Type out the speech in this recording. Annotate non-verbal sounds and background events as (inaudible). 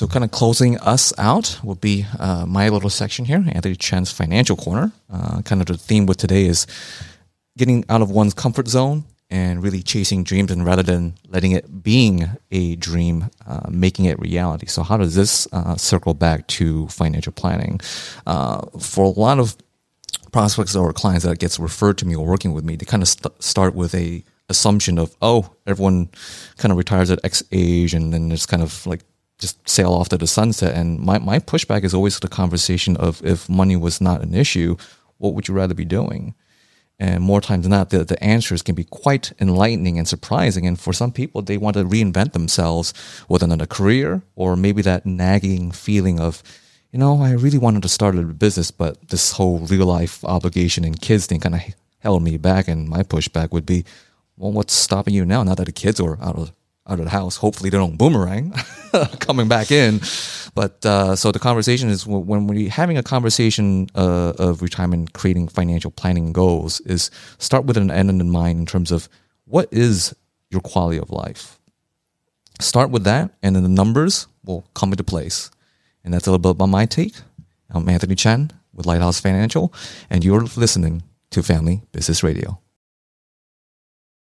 So, kind of closing us out will be uh, my little section here, Anthony Chen's Financial Corner. Uh, kind of the theme with today is getting out of one's comfort zone and really chasing dreams and rather than letting it being a dream uh, making it reality so how does this uh, circle back to financial planning uh, for a lot of prospects or clients that gets referred to me or working with me they kind of st- start with a assumption of oh everyone kind of retires at x age and then it's kind of like just sail off to the sunset and my, my pushback is always the conversation of if money was not an issue what would you rather be doing and more times than not, the, the answers can be quite enlightening and surprising. And for some people, they want to reinvent themselves with another career or maybe that nagging feeling of, you know, I really wanted to start a business, but this whole real life obligation and kids thing kind of held me back. And my pushback would be, well, what's stopping you now? Now that the kids are out of out of the house. Hopefully, they don't boomerang (laughs) coming back in. But uh, so the conversation is when we're having a conversation uh, of retirement, creating financial planning goals, is start with an end in mind in terms of what is your quality of life. Start with that, and then the numbers will come into place. And that's a little bit about my take. I'm Anthony Chen with Lighthouse Financial, and you're listening to Family Business Radio.